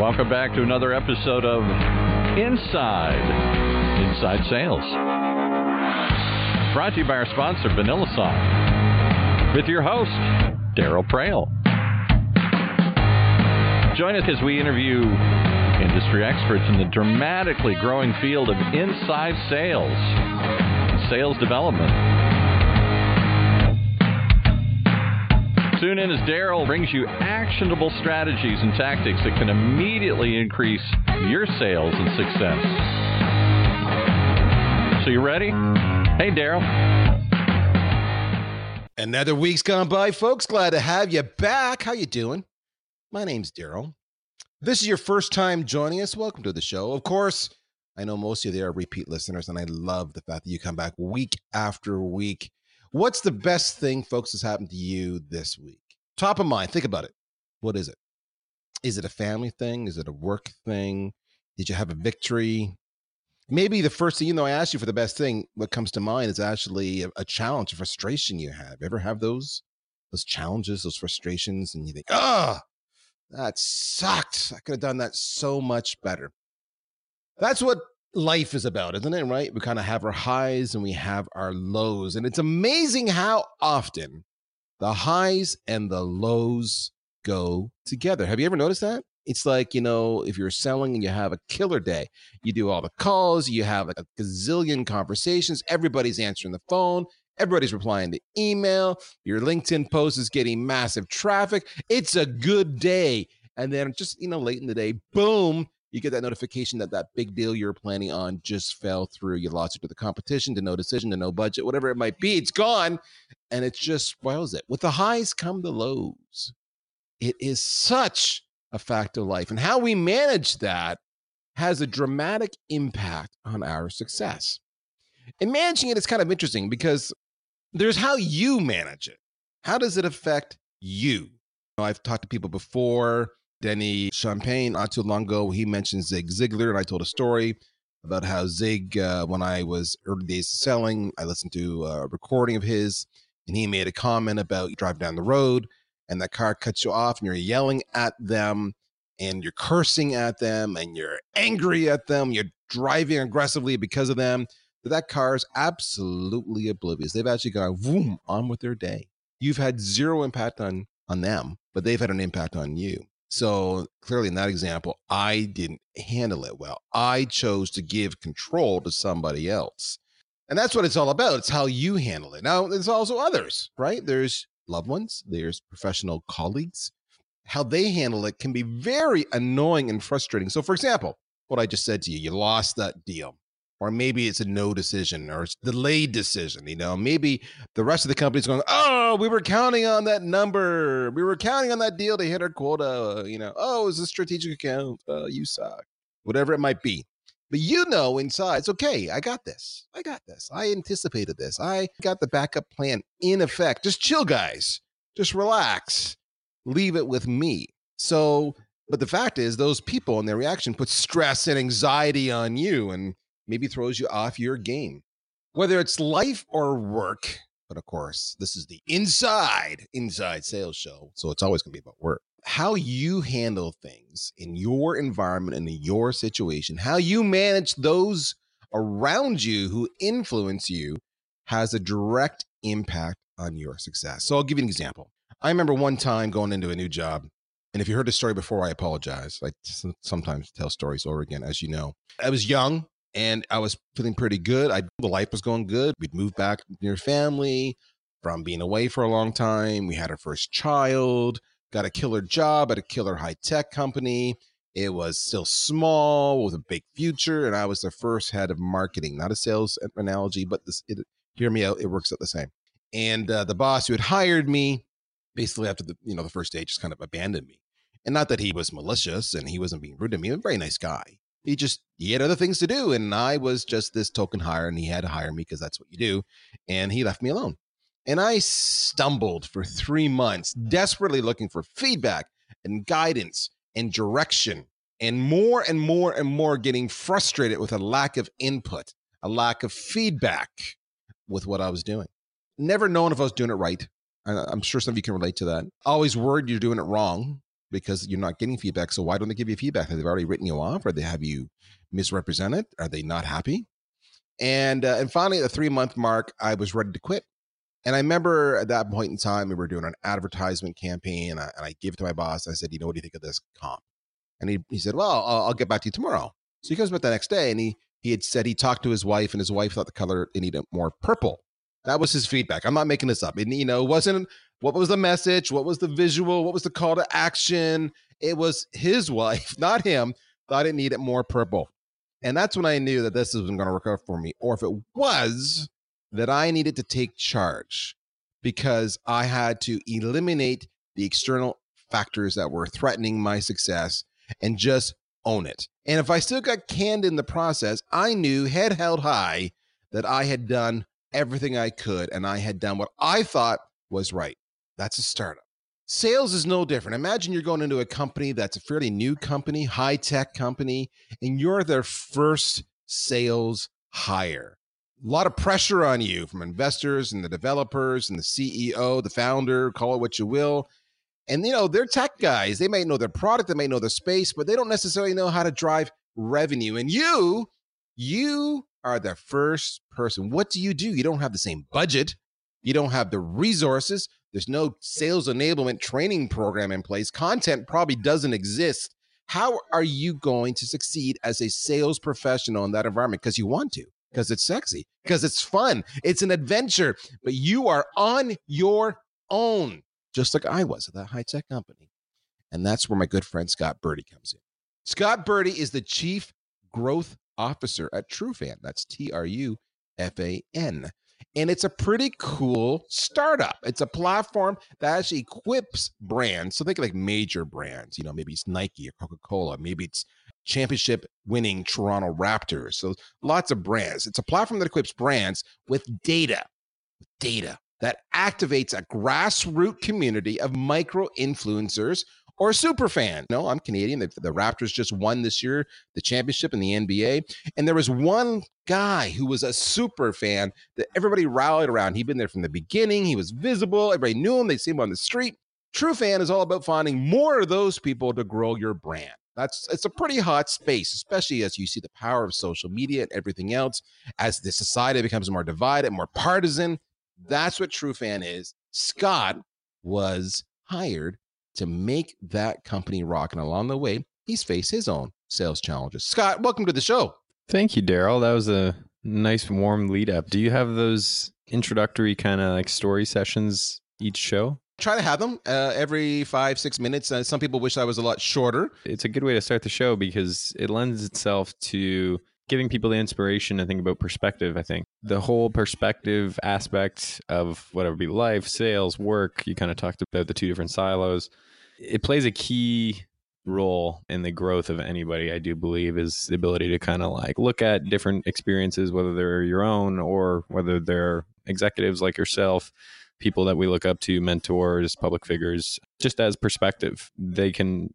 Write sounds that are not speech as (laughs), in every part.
Welcome back to another episode of Inside Inside Sales. Brought to you by our sponsor, Vanilla Song, with your host, Daryl Praill. Join us as we interview industry experts in the dramatically growing field of inside sales, sales development. Tune in as Daryl brings you actionable strategies and tactics that can immediately increase your sales and success. So you ready? Hey, Daryl. Another week's gone by, folks. Glad to have you back. How you doing? My name's Daryl. This is your first time joining us. Welcome to the show. Of course, I know most of you there are repeat listeners, and I love the fact that you come back week after week. What's the best thing, folks, has happened to you this week? Top of mind, think about it. What is it? Is it a family thing? Is it a work thing? Did you have a victory? Maybe the first thing, you know, I asked you for the best thing. What comes to mind is actually a, a challenge, a frustration you have. Ever have those, those challenges, those frustrations, and you think, ah, that sucked. I could have done that so much better. That's what life is about, isn't it? Right? We kind of have our highs and we have our lows, and it's amazing how often the highs and the lows go together. Have you ever noticed that? It's like, you know, if you're selling and you have a killer day, you do all the calls, you have like a gazillion conversations, everybody's answering the phone, everybody's replying to email, your LinkedIn post is getting massive traffic. It's a good day. And then just, you know, late in the day, boom, you get that notification that that big deal you're planning on just fell through. You lost it to the competition, to no decision, to no budget, whatever it might be. It's gone, and it just spoils it. With the highs come the lows. It is such a fact of life, and how we manage that has a dramatic impact on our success. And managing it is kind of interesting because there's how you manage it. How does it affect you? I've talked to people before Denny Champagne not too long ago. He mentioned Zig Ziglar, and I told a story about how Zig, uh, when I was early days selling, I listened to a recording of his, and he made a comment about you drive down the road and that car cuts you off, and you're yelling at them, and you're cursing at them, and you're angry at them, you're driving aggressively because of them. But that car is absolutely oblivious. They've actually gone boom on with their day. You've had zero impact on on them, but they've had an impact on you. So clearly, in that example, I didn't handle it well. I chose to give control to somebody else. And that's what it's all about. It's how you handle it. Now, there's also others, right? There's loved ones, there's professional colleagues. How they handle it can be very annoying and frustrating. So, for example, what I just said to you, you lost that deal or maybe it's a no decision or it's delayed decision you know maybe the rest of the company's going oh we were counting on that number. We were counting on that deal to hit our quota you know. Oh it's a strategic account. Oh, you suck. Whatever it might be. But you know inside it's okay. I got this. I got this. I anticipated this. I got the backup plan in effect. Just chill guys. Just relax. Leave it with me. So but the fact is those people and their reaction put stress and anxiety on you and maybe throws you off your game. Whether it's life or work, but of course, this is the inside, inside sales show. So it's always going to be about work. How you handle things in your environment and in your situation, how you manage those around you who influence you has a direct impact on your success. So I'll give you an example. I remember one time going into a new job, and if you heard the story before, I apologize. I sometimes tell stories over again, as you know. I was young, and I was feeling pretty good. I the life was going good. We'd moved back near family from being away for a long time. We had our first child, got a killer job at a killer high tech company. It was still small with a big future, and I was the first head of marketing. Not a sales analogy, but this it, hear me out. It works out the same. And uh, the boss who had hired me, basically after the you know the first day, just kind of abandoned me. And not that he was malicious and he wasn't being rude to me. A very nice guy he just he had other things to do and i was just this token hire and he had to hire me because that's what you do and he left me alone. And i stumbled for three months desperately looking for feedback and guidance and direction and more and more and more getting frustrated with a lack of input a lack of feedback with what i was doing. Never knowing if i was doing it right. I'm sure some of you can relate to that. Always worried you're doing it wrong because you're not getting feedback. So why don't they give you feedback? Have they already written you off, or they have you misrepresented? Are they not happy? And uh, and finally, at the three month mark, I was ready to quit. And I remember at that point in time, we were doing an advertisement campaign, and I, and I gave it to my boss. I said, "You know, what do you think of this comp?" And he, he said, "Well, I'll, I'll get back to you tomorrow." So he comes back the next day, and he he had said he talked to his wife, and his wife thought the color needed more purple. That was his feedback. I'm not making this up. And you know, it wasn't what was the message, what was the visual, what was the call to action. It was his (laughs) wife, not him, thought it needed more purple. And that's when I knew that this wasn't going to work out for me. Or if it was, that I needed to take charge because I had to eliminate the external factors that were threatening my success and just own it. And if I still got canned in the process, I knew head held high that I had done everything I could and I had done what I thought was right. That's a startup. Sales is no different. Imagine you're going into a company that's a fairly new company, high tech company, and you're their first sales hire. A lot of pressure on you from investors and the developers and the CEO, the founder, call it what you will. And you know, they're tech guys. They may know their product, they may know the space, but they don't necessarily know how to drive revenue. And you, you are the first person. What do you do? You don't have the same budget. You don't have the resources. There's no sales enablement training program in place. Content probably doesn't exist. How are you going to succeed as a sales professional in that environment? Because you want to, because it's sexy, because it's fun, it's an adventure, but you are on your own, just like I was at that high tech company. And that's where my good friend Scott Birdie comes in. Scott Birdie is the chief growth officer at TruFan. That's T R U F A N and it's a pretty cool startup. It's a platform that actually equips brands. So think of like major brands, you know, maybe it's Nike or Coca Cola, maybe it's championship winning Toronto Raptors. So lots of brands. It's a platform that equips brands with data, data that activates a grassroots community of micro influencers or a super fan. No, I'm Canadian. The, the, Raptors just won this year the championship in the NBA. And there was one guy who was a super fan that everybody rallied around. He'd been there from the beginning. He was visible. Everybody knew him. They see him on the street. TruFan is all about finding more of those people to grow your brand. That's it's a pretty hot space, especially as you see the power of social media and everything else. As the society becomes more divided, more partisan, that's what TruFan is. Scott was hired to make that company rock. And along the way, he's faced his own sales challenges. Scott, welcome to the show. Thank you, Daryl. That was a nice, warm lead up. Do you have those introductory kind of like story sessions each show? Try to have them uh, every five, six minutes. Uh, some people wish I was a lot shorter. It's a good way to start the show because it lends itself to giving people the inspiration to think about perspective. I think the whole perspective aspect of whatever be life, sales, work, you kind of talked about the two different silos. It plays a key role in the growth of anybody, I do believe, is the ability to kind of like look at different experiences, whether they're your own or whether they're executives like yourself, people that we look up to, mentors, public figures, just as perspective. They can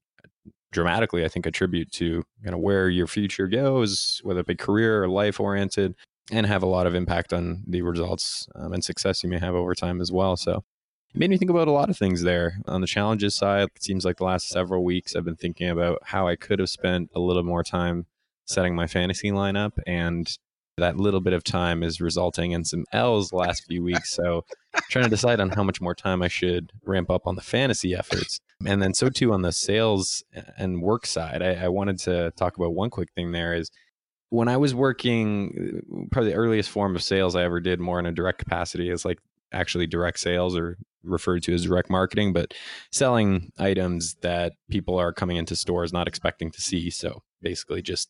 dramatically, I think, attribute to kind of where your future goes, whether it be career or life oriented, and have a lot of impact on the results um, and success you may have over time as well. So it made me think about a lot of things there. On the challenges side, it seems like the last several weeks I've been thinking about how I could have spent a little more time setting my fantasy lineup and that little bit of time is resulting in some L's last few weeks. So trying to decide on how much more time I should ramp up on the fantasy efforts. And then so too on the sales and work side, I, I wanted to talk about one quick thing there is when I was working, probably the earliest form of sales I ever did more in a direct capacity is like actually direct sales or referred to as direct marketing, but selling items that people are coming into stores not expecting to see. So basically just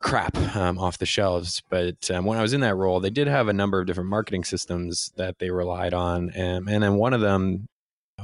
crap um, off the shelves. But um, when I was in that role, they did have a number of different marketing systems that they relied on. Um, and then one of them,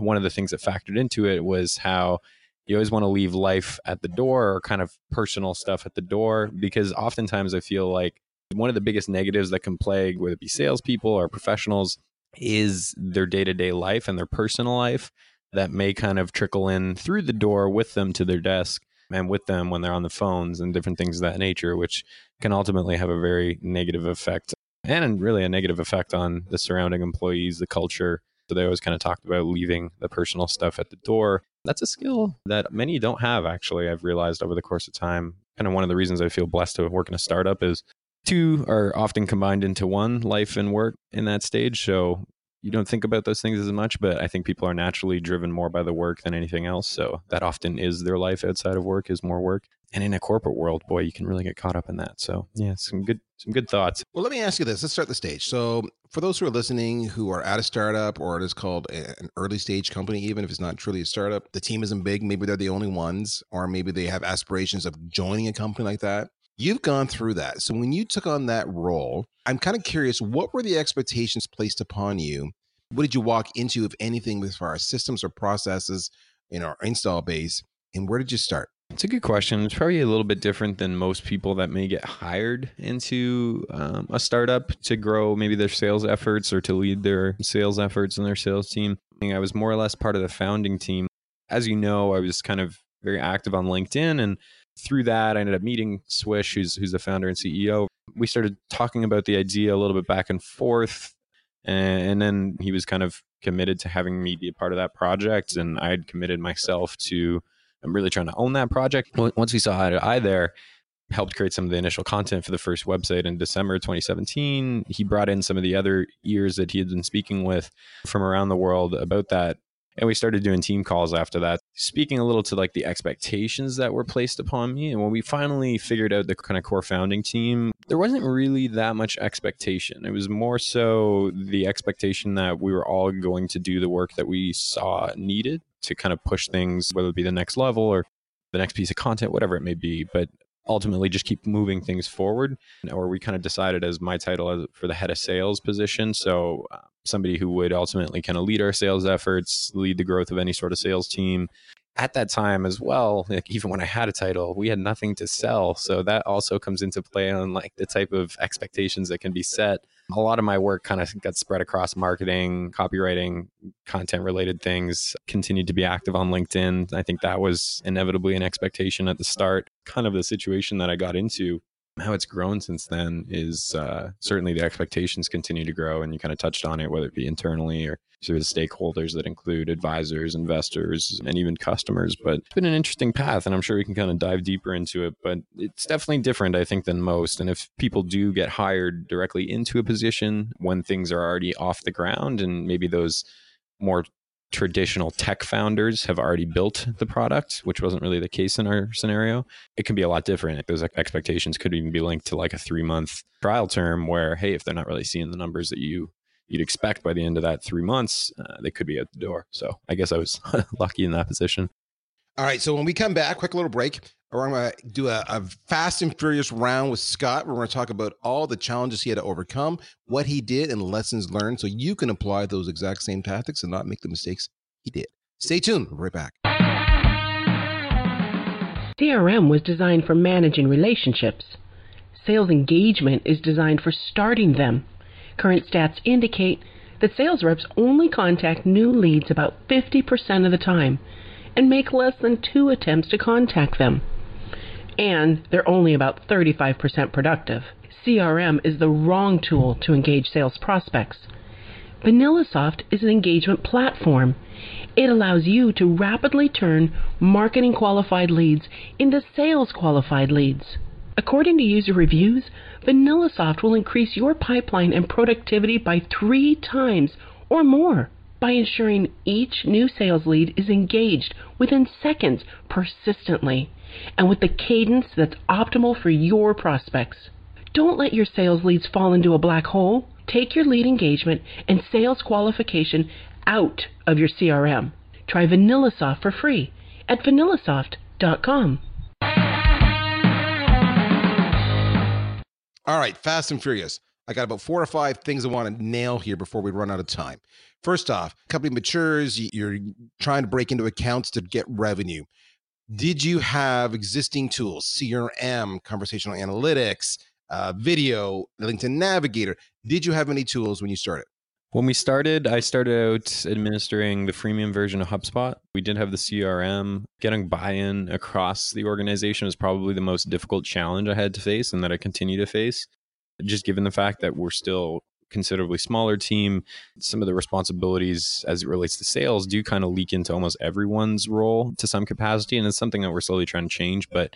one of the things that factored into it was how you always want to leave life at the door or kind of personal stuff at the door because oftentimes I feel like one of the biggest negatives that can plague, whether it be salespeople or professionals, is their day to day life and their personal life that may kind of trickle in through the door with them to their desk and with them when they're on the phones and different things of that nature, which can ultimately have a very negative effect and really a negative effect on the surrounding employees, the culture. So they always kind of talked about leaving the personal stuff at the door. That's a skill that many don't have, actually. I've realized over the course of time. Kind of one of the reasons I feel blessed to work in a startup is two are often combined into one life and work in that stage. So you don't think about those things as much, but I think people are naturally driven more by the work than anything else. So that often is their life outside of work is more work. And in a corporate world, boy, you can really get caught up in that. So yeah, some good some good thoughts. Well, let me ask you this. Let's start the stage. So for those who are listening who are at a startup or it is called an early stage company, even if it's not truly a startup, the team isn't big. Maybe they're the only ones, or maybe they have aspirations of joining a company like that. You've gone through that. So when you took on that role, I'm kind of curious, what were the expectations placed upon you what did you walk into, if anything, far as systems or processes in our install base? And where did you start? It's a good question. It's probably a little bit different than most people that may get hired into um, a startup to grow maybe their sales efforts or to lead their sales efforts and their sales team. I was more or less part of the founding team. As you know, I was kind of very active on LinkedIn, and through that, I ended up meeting Swish, who's who's the founder and CEO. We started talking about the idea a little bit back and forth and, then he was kind of committed to having me be a part of that project and i had committed myself to i'm really trying to own that project. Once we saw eye to eye there helped create some of the initial content for the first website in december 2017 he brought in some of the other ears that he had been speaking with from around the world about that and we started doing team calls after that speaking a little to like the expectations that were placed upon me and when we finally figured out the kind of core founding team there wasn't really that much expectation. It was more so the expectation that we were all going to do the work that we saw needed to kind of push things whether it be the next level or the next piece of content whatever it may be but ultimately just keep moving things forward. Or we kind of decided as my title for the head of sales position. So uh, somebody who would ultimately kind of lead our sales efforts, lead the growth of any sort of sales team. At that time as well, like even when I had a title, we had nothing to sell. So that also comes into play on like the type of expectations that can be set a lot of my work kind of got spread across marketing, copywriting, content related things. Continued to be active on LinkedIn. I think that was inevitably an expectation at the start. Kind of the situation that I got into how it's grown since then is uh, certainly the expectations continue to grow, and you kind of touched on it, whether it be internally or through the stakeholders that include advisors, investors, and even customers. But it's been an interesting path, and I'm sure we can kind of dive deeper into it. But it's definitely different, I think, than most. And if people do get hired directly into a position when things are already off the ground, and maybe those more traditional tech founders have already built the product, which wasn't really the case in our scenario, it can be a lot different. Those expectations could even be linked to like a three month trial term where, hey, if they're not really seeing the numbers that you you'd expect by the end of that three months, uh, they could be at the door. So I guess I was (laughs) lucky in that position. All right. So when we come back, quick little break. We're going to do a, a, fast and furious round with Scott. We're going to talk about all the challenges he had to overcome, what he did, and lessons learned so you can apply those exact same tactics and not make the mistakes he did. Stay tuned. We'll be right back. CRM was designed for managing relationships. Sales engagement is designed for starting them. Current stats indicate that sales reps only contact new leads about 50% of the time and make less than two attempts to contact them and they're only about 35% productive. CRM is the wrong tool to engage sales prospects. VanillaSoft is an engagement platform. It allows you to rapidly turn marketing qualified leads into sales qualified leads. According to user reviews, VanillaSoft will increase your pipeline and productivity by three times or more by ensuring each new sales lead is engaged within seconds persistently and with the cadence that's optimal for your prospects. Don't let your sales leads fall into a black hole. Take your lead engagement and sales qualification out of your CRM. Try VanillaSoft for free at vanillasoft.com. All right, fast and furious. I got about four or five things I want to nail here before we run out of time. First off, company matures, you're trying to break into accounts to get revenue did you have existing tools, CRM, conversational analytics, uh, video, LinkedIn Navigator? Did you have any tools when you started? When we started, I started out administering the freemium version of HubSpot. We did have the CRM. Getting buy in across the organization was probably the most difficult challenge I had to face and that I continue to face, just given the fact that we're still considerably smaller team, some of the responsibilities as it relates to sales do kind of leak into almost everyone's role to some capacity. And it's something that we're slowly trying to change. But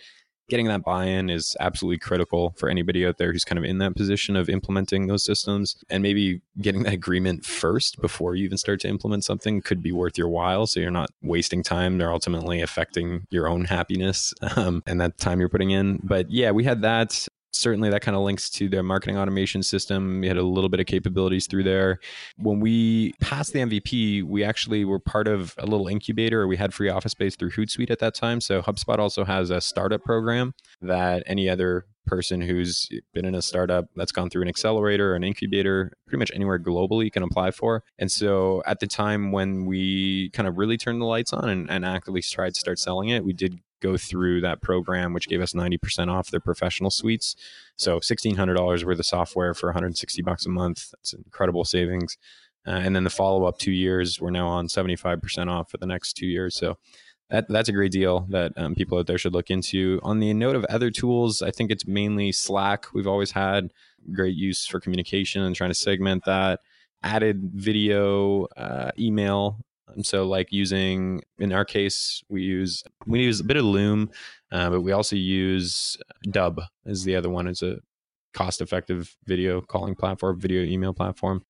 getting that buy-in is absolutely critical for anybody out there who's kind of in that position of implementing those systems and maybe getting that agreement first before you even start to implement something could be worth your while so you're not wasting time they're ultimately affecting your own happiness (laughs) um, and that time you're putting in but yeah we had that certainly that kind of links to the marketing automation system. We had a little bit of capabilities through there. When we passed the MVP, we actually were part of a little incubator. We had free office space through Hootsuite at that time. So HubSpot also has a startup program that any other person who's been in a startup that's gone through an accelerator or an incubator pretty much anywhere globally can apply for and so at the time when we kind of really turned the lights on and, and actively tried to start selling it we did go through that program, which gave us 90% off their professional suites. So $1,600 worth of software for 160 bucks a month. That's incredible savings. Uh, and then the follow up two years, we're now on 75% off for the next two years. So that, that's a great deal that um, people out there should look into. On the note of other tools, I think it's mainly Slack. We've always had great use for communication and trying to segment that. Added video, uh, email and so, like using in our case, we use we use a bit of Loom, uh, but we also use Dubb is the other one. It's a cost-effective video calling platform, video email platform,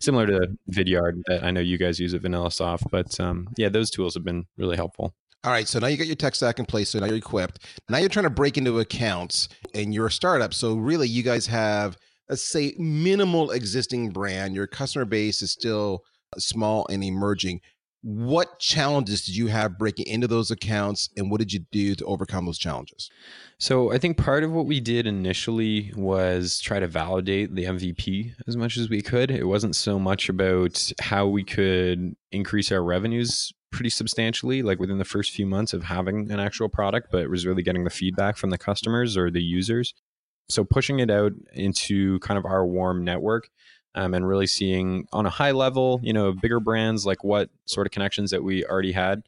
similar to Vidyard that I know you guys use at VanillaSoft. But um, yeah, those tools have been really helpful. All right, so now you got your tech stack in place, so now you're equipped. Now you're trying to break into accounts, and you're a startup. So really, you guys have let's say minimal existing brand. Your customer base is still small and emerging what challenges did you have breaking into those accounts and what did you do to overcome those challenges? So i think part of what we did initially was try to validate the mvp as much as we could. It wasn't so much about how we could increase our revenues pretty substantially like within the first few months of having an actual product but it was really getting the feedback from the customers or the users. So pushing it out into kind of our warm network um, and really seeing on a high level, you know, bigger brands like what sort of connections that we already had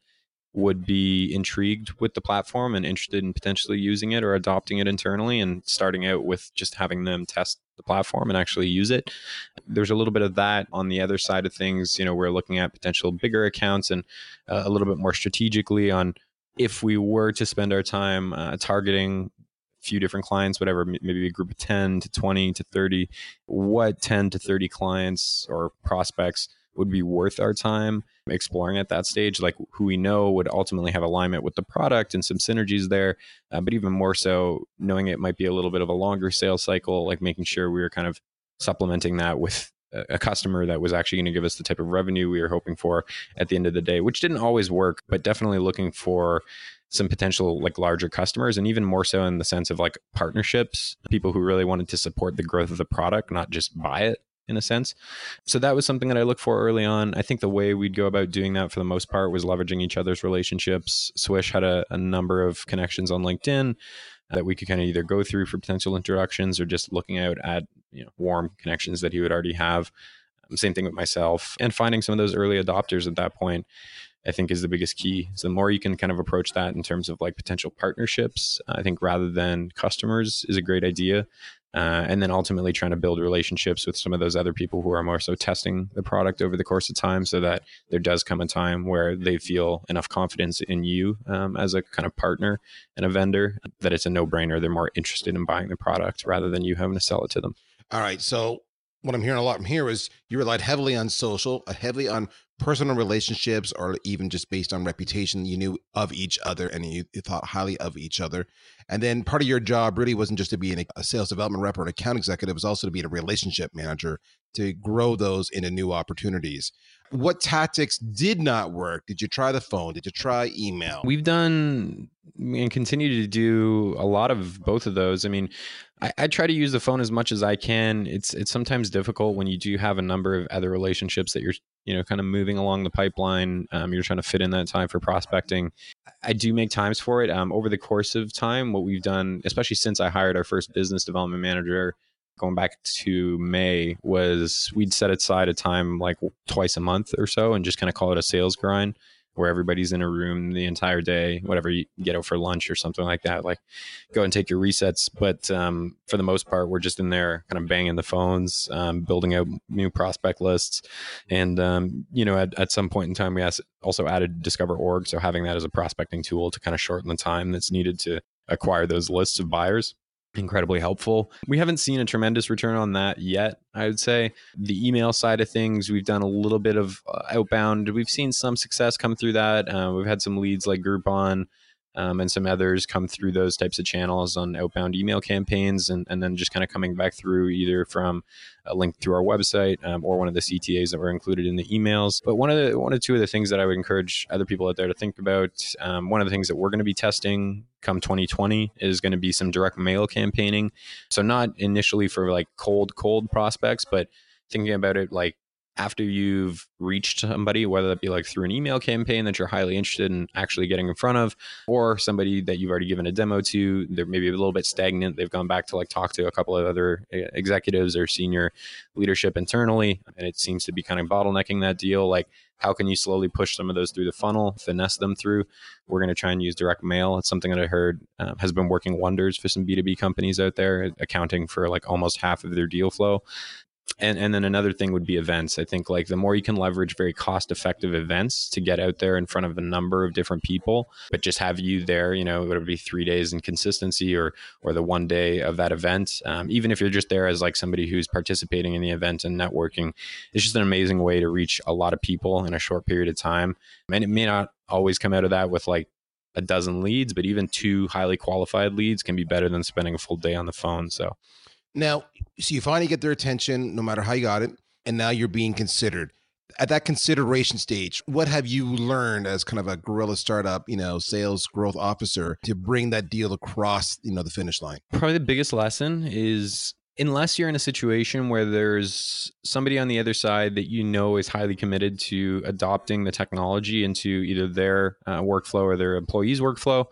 would be intrigued with the platform and interested in potentially using it or adopting it internally and starting out with just having them test the platform and actually use it. There's a little bit of that on the other side of things. You know, we're looking at potential bigger accounts and uh, a little bit more strategically on if we were to spend our time uh, targeting few different clients, whatever, maybe a group of 10 to 20 to 30, what 10 to 30 clients or prospects would be worth our time exploring at that stage, like who we know would ultimately have alignment with the product and some synergies there. Uh, but even more so, knowing it might be a little bit of a longer sales cycle, like making sure we are kind of supplementing that with a customer that was actually going to give us the type of revenue we were hoping for at the end of the day, which didn't always work, but definitely looking for some potential like larger customers and even more so in the sense of like partnerships, people who really wanted to support the growth of the product, not just buy it in a sense. So that was something that I looked for early on. I think the way we'd go about doing that for the most part was leveraging each other's relationships. Swish had a, a number of connections on LinkedIn that we could kind of either go through for potential introductions or just looking out at you know warm connections that he would already have. Um, same thing with myself and finding some of those early adopters at that point. I think is the biggest key. So the more you can kind of approach that in terms of like potential partnerships, I think rather than customers is a great idea. Uh, and then ultimately trying to build relationships with some of those other people who are more so testing the product over the course of time so that there does come a time where they feel enough confidence in you um, as a kind of partner and a vendor that it's a no-brainer. They're more interested in buying the product rather than you having to sell it to them. All right. So what i'm hearing a lot from here is you relied heavily on social uh, heavily on personal relationships or even just based on reputation you knew of each other and you, you, thought highly of each other. And then part of your job really wasn't just to be a sales development rep or an account executive it was also to be a relationship manager to grow those into new opportunities. What tactics did not work? Did you try the phone? Did you try email? We've done and continue to do a lot of both of those. I mean I, I, try to use the phone as much as i can. It's it's sometimes difficult when you do have a number of other relationships that you're you know kind of moving along the pipeline um, you're trying to fit in that time for prospecting. I do make times for it. Um, over the course of time what we've done especially since i hired our first business development manager going back to may was we'd set aside a time like twice a month or so and just kind of call it a sales grind where everybody's in a room the entire day, whatever you get out for lunch or something like that. Like go and take your resets. But um, for the most part, we're just in there kind of banging the phones, um, building out new prospect lists. And, um, you know, at, at some point in time, we also added DiscoverOrg. So having that as a prospecting tool to kind of shorten the time that's needed to acquire those lists of buyers incredibly helpful. We haven't seen a tremendous return on that yet, I would say. The email side of things, we've done a little bit of uh, outbound. We've seen some success come through that. Uh, we've had some leads like Groupon um, and some others come through those types of channels on outbound email campaigns and, and then just kind of coming back through either from a link through our website um, or one of the CTAs that were included in the emails. But one of the one of two of the things that I would encourage other people out there to think about, um, one of the things that we're going to be testing come 2020 is going to be some direct mail campaigning. So not initially for like cold cold prospects, but thinking about it like after you've reached somebody, whether that be like through an email campaign that you're highly interested in actually getting in front of, or somebody that you've already given a demo to, they're maybe a little bit stagnant. They've gone back to like talk to a couple of other executives or senior leadership internally, and it seems to be kind of bottlenecking that deal. Like, how can you slowly push some of those through the funnel, finesse them through? We're going to try and use direct mail. It's something that I heard uh, has been working wonders for some B2B companies out there, accounting for like almost half of their deal flow and and then another thing would be events. I think like the more you can leverage very cost effective events to get out there in front of a number of different people but just have you there you know it would be three days in consistency or or the one day of that event um, even if you're just there as like somebody who's participating in the event and networking it's just an amazing way to reach a lot of people in a short period of time. And it may not always come out of that with like a dozen leads but even two highly qualified leads can be better than spending a full day on the phone. So now, so you finally get their attention, no matter how you got it, and now you're being considered. At that consideration stage, what have you learned as kind of a guerrilla startup, you know, sales growth officer to bring that deal across, you know, the finish line? Probably the biggest lesson is unless you're in a situation where there's somebody on the other side that you know is highly committed to adopting the technology into either their uh, workflow or their employees' workflow,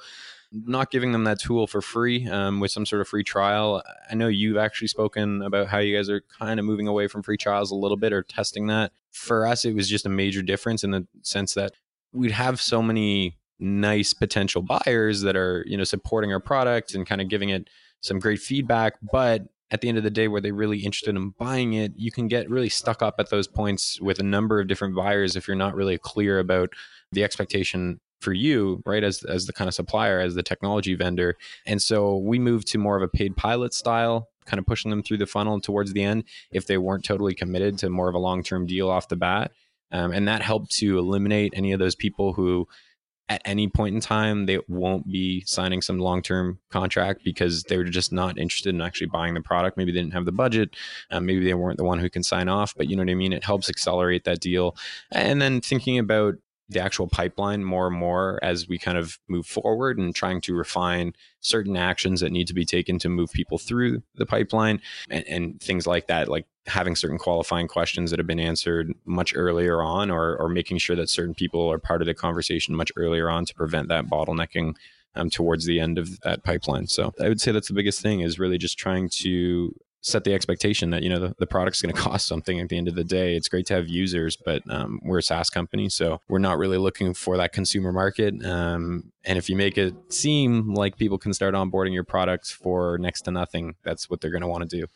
not giving them that tool for free um, with some sort of free trial. I know you've actually spoken about how you guys are kind of moving away from free trials a little bit or testing that. For us, it was just a major difference in the sense that we'd have so many nice potential buyers that are you know supporting our product and kind of giving it some great feedback but at the end of the day where they're really interested in buying it you can get really stuck up at those points with a number of different buyers if you're not really clear about the expectation for you, right, as as the kind of supplier, as the technology vendor. And so we moved to more of a paid pilot style, kind of pushing them through the funnel towards the end if they weren't totally committed to more of a long term deal off the bat. Um, and that helped to eliminate any of those people who at any point in time they won't be signing some long-term contract because they were just not interested in actually buying the product maybe they didn't have the budget um, maybe they weren't the one who can sign off but you know what i mean it helps accelerate that deal and then thinking about the actual pipeline more and more as we kind of move forward and trying to refine certain actions that need to be taken to move people through the pipeline and, and, things like that like having certain qualifying questions that have been answered much earlier on or, or making sure that certain people are part of the conversation much earlier on to prevent that bottlenecking um, towards the end of that pipeline. So i would say that's the biggest thing is really just trying to set the expectation that you know the, the product's going (laughs) to cost something at the end of the day. It's great to have users but um, we're a saas company so we're not really looking for that consumer market. Um, and if you make it seem like people can start onboarding your product for next to nothing that's what they're going to want to do.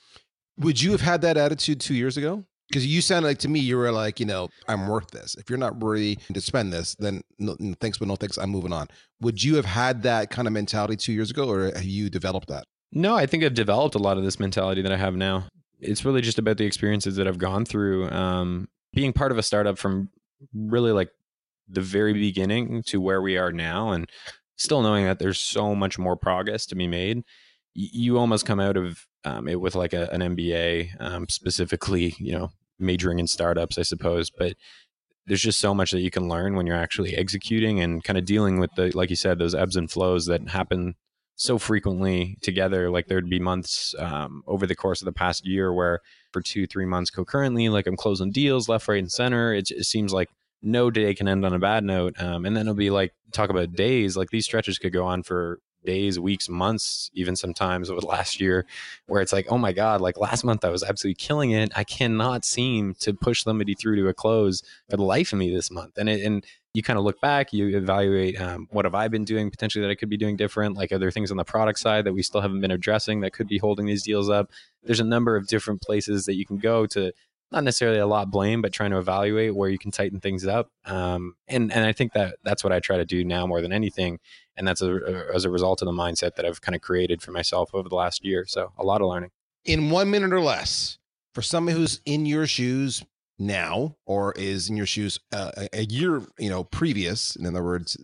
Would you have had that attitude two years ago? Because you sounded like to me you were like you know i'm worth this. If you're not ready to spend this then no, thanks but no thanks. I'm moving on. Would you have had that kind of mentality two years ago or have you developed that no, I think I've developed a lot of this mentality that I have now. It's really just about the experiences that I've gone through. Um, being part of a startup from really like the very beginning to where we are now, and still knowing that there's so much more progress to be made. You almost come out of um, it with like a, an MBA, um, specifically, you know, majoring in startups, I suppose. But there's just so much that you can learn when you're actually executing and kind of dealing with the, like you said, those ebbs and flows that happen so frequently together. Like there'd be months um, over the course of the past year where for two, three months concurrently, like I'm closing deals left, right, and center. It, it seems like no day can end on a bad note. Um, and then it'll be like talk about days. Like these stretches could go on for days, weeks, months, even sometimes over the last year, where it's like, oh my God, like last month I was absolutely killing it. I cannot seem to push somebody through to a close for the life of me this month. And it, and you kind of look back, you evaluate um, what have I been doing potentially that I could be doing different? Like, are there things on the product side that we still haven't been addressing that could be holding these deals up? There's a number of different places that you can go to not necessarily a lot blame, but trying to evaluate where you can tighten things up. Um, and and I think that that's what I try to do now more than anything, and that's a, as a result of the mindset that I've kind of created for myself over the last year. So a lot of learning. In one minute or less, for somebody who's in your shoes now, or is in your shoes uh, a year, you know, previous. In other words,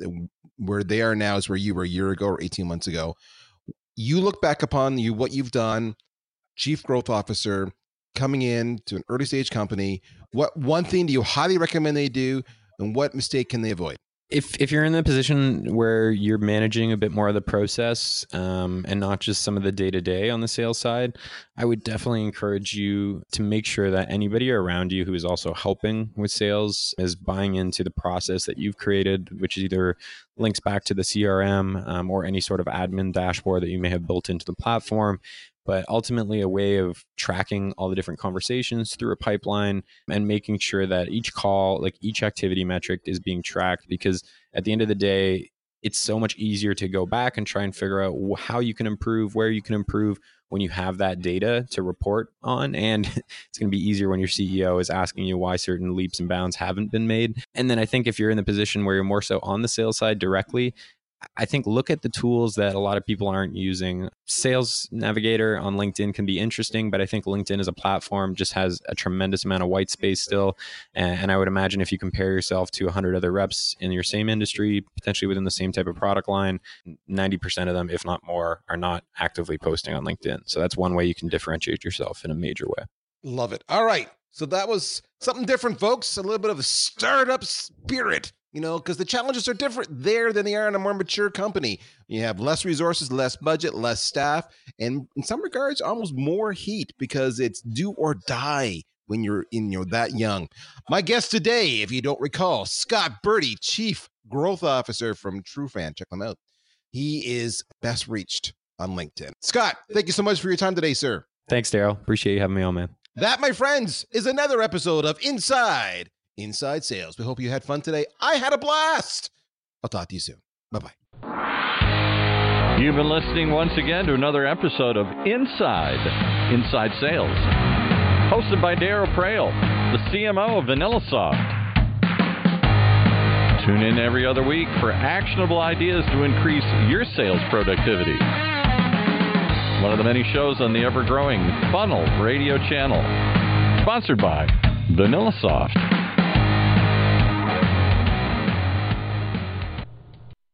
where they are now is where you were a year ago or eighteen months ago. You look back upon you what you've done, chief growth officer coming in to an early stage company, what one thing do you highly recommend they do, and what mistake can they avoid? If if you're in the position where you're managing a bit more of the process um, and not just some of the day to day on the sales side, I would definitely encourage you to make sure that anybody around you who is also helping with sales is buying into the process that you've created, which either links back to the CRM um, or any sort of admin dashboard that you may have built into the platform but ultimately a way of tracking all the different conversations through a pipeline and making sure that each call, like each activity metric is being tracked because at the end of the day, it's so much easier to go back and try and figure out how you can improve, where you can improve when you have that data to report on. And (laughs) it's going to be easier when your CEO is asking you why certain leaps and bounds haven't been made. And then I think if you're in the position where you're more so on the sales side directly, I think look at the tools that a lot of people aren't using. Sales Navigator on LinkedIn can be interesting, but I think LinkedIn as a platform just has a tremendous amount of white space still. And, I would imagine if you compare yourself to 100 other reps in your same industry, potentially within the same type of product line, 90% of them, if not more, are not actively posting on LinkedIn. So that's one way you can differentiate yourself in a major way. Love it. All right. So that was something different, folks. A little bit of a startup spirit you know, because the challenges are different there than they are in a more mature company. You have less resources, less budget, less staff, and in some regards, almost more heat because it's do or die when you're in you're that young. My guest today, if you don't recall, Scott Birdie, Chief Growth Officer from TruFan. Check them out. He is best reached on LinkedIn. Scott, thank you so much for your time today, sir. Thanks, Daryl. Appreciate you having me on, man. That, my friends, is another episode of Inside Inside Sales. We hope you had fun today. I had a blast. I'll talk to you soon. Bye bye. You've been listening once again to another episode of Inside Inside Sales, hosted by Daryl Praill, the CMO of VanillaSoft. Tune in every other week for actionable ideas to increase your sales productivity. One of the many shows on the ever growing Funnel radio channel. Sponsored by VanillaSoft.